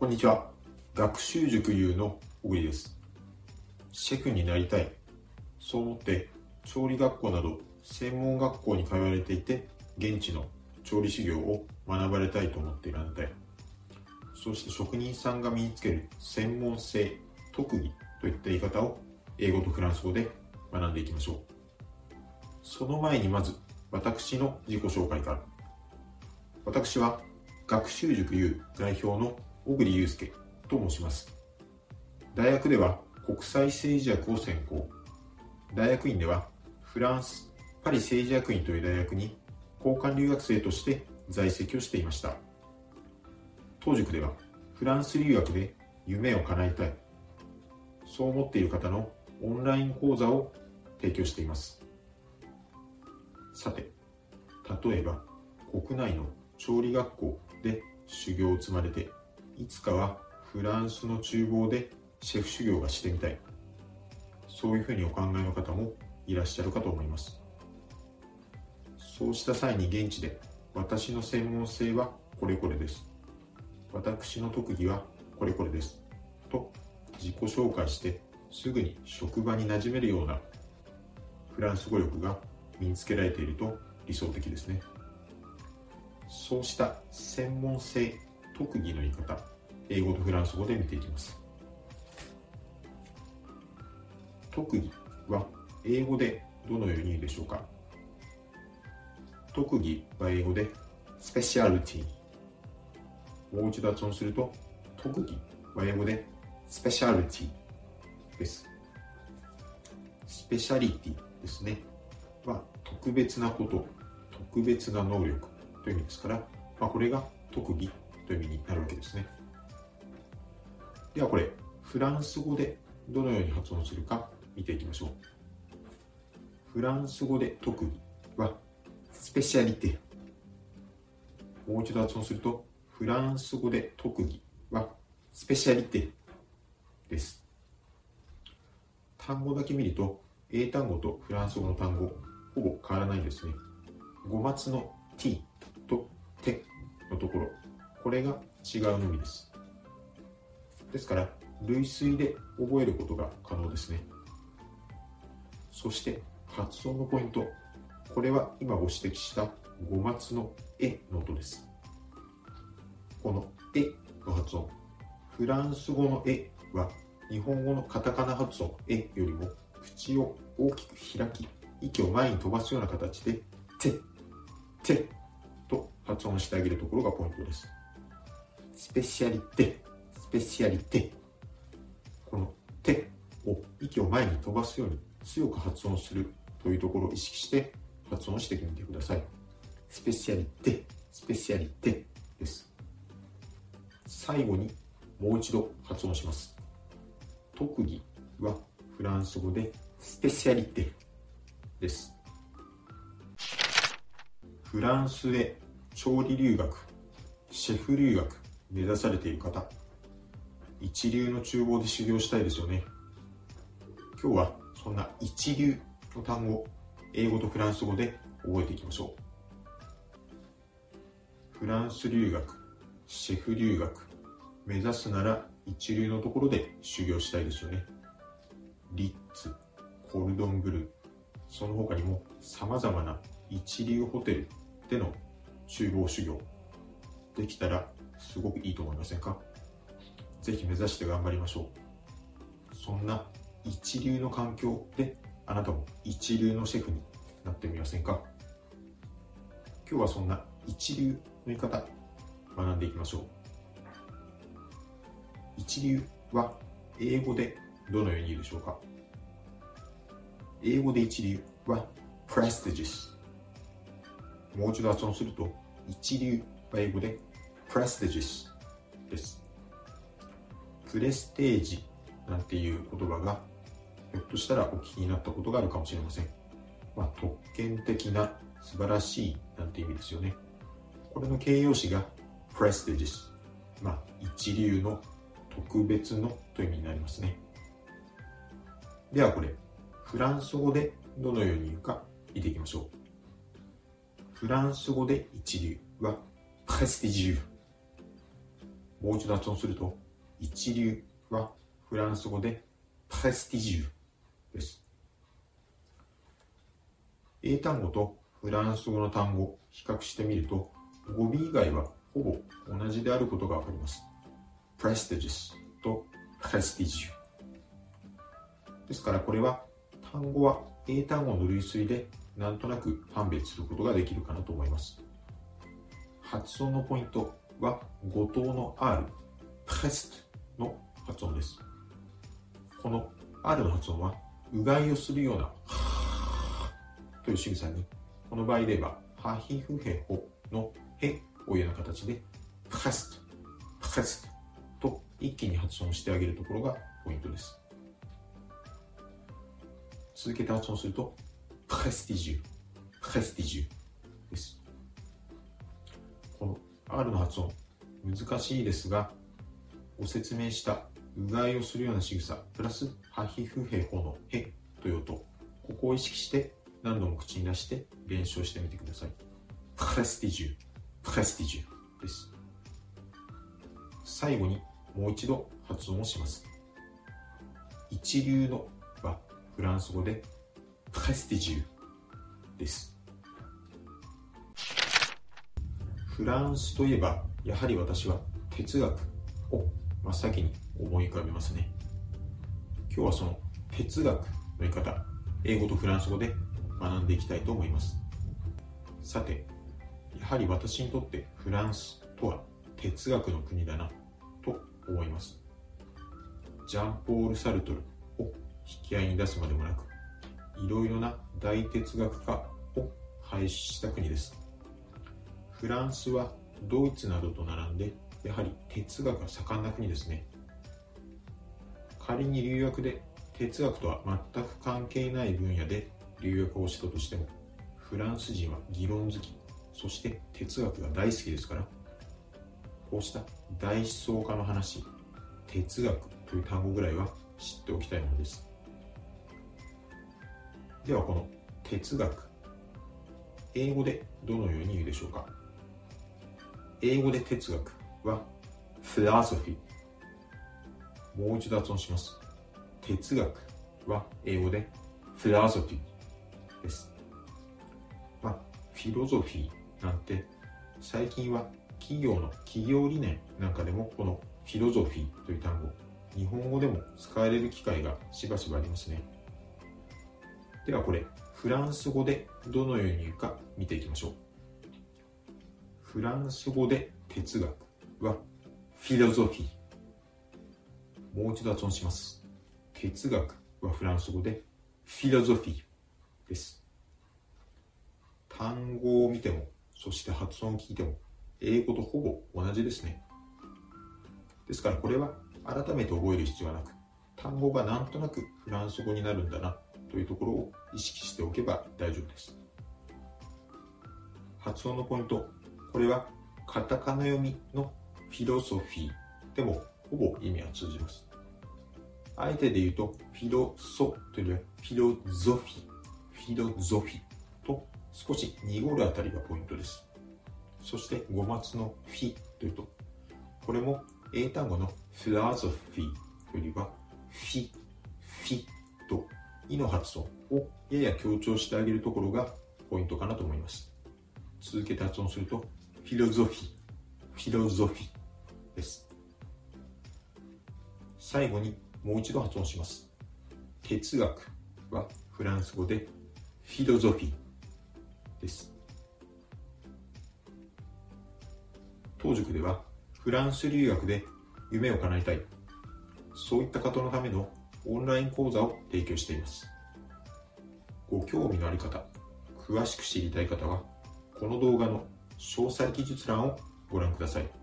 こんにちは。学習塾 U の小栗です。シェフになりたい。そう思って調理学校など専門学校に通われていて、現地の調理修行を学ばれたいと思っているあなたへ。そして職人さんが身につける専門性、特技といった言い方を英語とフランス語で学んでいきましょう。その前にまず私の自己紹介から。私は学習塾 U 代表の小栗祐介と申します。大学では国際政治学を専攻。大学院ではフランス・パリ政治学院という大学に交換留学生として在籍をしていました。当塾ではフランス留学で夢を叶えたい。そう思っている方のオンライン講座を提供しています。さて、例えば国内の調理学校で修行を積まれて、いつかはフランスの厨房でシェフ修行がしてみたい。そういうふうにお考えの方もいらっしゃるかと思います。そうした際に現地で私の専門性はこれこれです。私の特技はこれこれです。と自己紹介してすぐに職場に馴染めるようなフランス語力が身につけられていると理想的ですね。そうした専門性、特技の言い方、英語とフランス語で見ていきます。特技は英語でどのように言うでしょうか？特技は英語でスペシャルティもう一度発音すると特技は英語でスペシャルティです。スペシャリティですね。は特別なこと特別な能力という意味ですから、まあ、これが特技。という意味になるわけですね。ではこれ、フランス語でどのように発音するか見ていきましょう。フランス語で特技はスペシャリテ。もう一度発音すると、フランス語で特技はスペシャリテです。単語だけ見ると、英単語とフランス語の単語、ほぼ変わらないんですね。5末の t と手のところ、これが違うのみです。ですから、類推で覚えることが可能ですね。そして、発音のポイント。これは今ご指摘した語末のえの音です。このえの発音。フランス語のえは日本語のカタカナ発音えよりも口を大きく開き、息を前に飛ばすような形で、て、てと発音してあげるところがポイントです。スペシャリテ、スペシャリテ。この手を息を前に飛ばすように強く発音するというところを意識して発音してみてください。スペシャリテ、スペシャリテです。最後にもう一度発音します。特技はフランス語でスペシャリテです。フランスで調理留学、シェフ留学目指されている方、一流の厨房で修行したいですよね。今日はそんな一流の単語、英語とフランス語で覚えていきましょう。フランス留学、シェフ留学、目指すなら一流のところで修行したいですよね。リッツ、コルドンブルー、その他にも様々な一流ホテルでの厨房修行できたらすごくいいと思いませんか？ぜひ目指して頑張りましょう。そんな一流の環境であなたも一流のシェフになってみませんか？今日はそんな一流の言い方学んでいきましょう。一流は英語でどのように言うでしょうか？英語で一流は prestigious もう一度発音すると、一流は英語で prestigious です。プレステージなんていう言葉が、ひょっとしたらお聞きになったことがあるかもしれません。まあ、特権的な、素晴らしいなんて意味ですよね。これの形容詞が prestigious。まあ、一流の、特別のという意味になりますね。ではこれ、フランス語でどのように言うか見ていきましょう。フランス語で一流は prestigieux もう一度発音すると、一流はフランス語で prestigieux です。英単語とフランス語の単語を比較してみると語尾以外はほぼ同じであることがわかります。Prestiges と prestige ですからこれは単語は英単語の類推でなんとなく判別することができるかなと思います。発音のポイントは語頭の R、prest の発音です。この R の発音はうがいをするようなという仕草にこの場合ではハヒフヘホのへをいうような形でプレスト、プレストと一気に発音してあげるところがポイントです。続けて発音すると prestigieux、prestigieux です。この R の発音。難しいですがご説明したうがいをするような仕草。プラスハヒフヘホのへという音。ここを意識して何度も口に出して練習してみてください。 prestige prestige です。最後にもう一度発音をします。一流のはフランス語で prestige です。フランスといえばやはり私は哲学を真っ先に思い浮かべますね。今日はその哲学の言い方英語とフランス語で学んでいきたいと思います。さてやはり私にとってフランスとは哲学の国だなと思います。ジャンポール・サルトルを引き合いに出すまでもなくいろいろな大哲学家を輩出した国です。フランスはドイツなどと並んでやはり哲学が盛んな国ですね。仮に留学で哲学とは全く関係ない分野で留学をしたとしてもフランス人は議論好きそして哲学が大好きですからこうした大思想家の話哲学という単語ぐらいは知っておきたいものです。ではこの哲学英語でどのように言うでしょうか？英語で哲学は philosophy もう一度発音します。哲学は英語で philosophy です。まあ、フィロゾフィーなんて最近は企業の企業理念なんかでもこのフィロゾフィーという単語日本語でも使われる機会がしばしばありますね。ではこれフランス語でどのように言うか見ていきましょう。フランス語で哲学はフィロゾフィーもう一度発音します哲学はフランス語でフィロゾフィーです。単語を見ても、そして発音を聞いても、英語とほぼ同じですね。ですからこれは改めて覚える必要はなく、単語がなんとなくフランス語になるんだなというところを意識しておけば大丈夫です。発音のポイント、これはカタカナ読みのフィロソフィーでもほぼ意味は通じます。あえてで言うと、フィロソというよりはフィロゾフィフィロゾフィと少し濁るあたりがポイントです。そして語末のフィというと、これも英単語のフィラゾフィーよりはフィ、フィとイの発音をやや強調してあげるところがポイントかなと思います。続けて発音すると、フィロゾフィ、フィロゾフィです。最後にもう一度発音します。哲学はフランス語でフィロゾフィです。当塾ではフランス留学で夢を叶えたい、そういった方のためのオンライン講座を提供しています。ご興味のあり方、詳しく知りたい方は、この動画の詳細記述欄をご覧ください。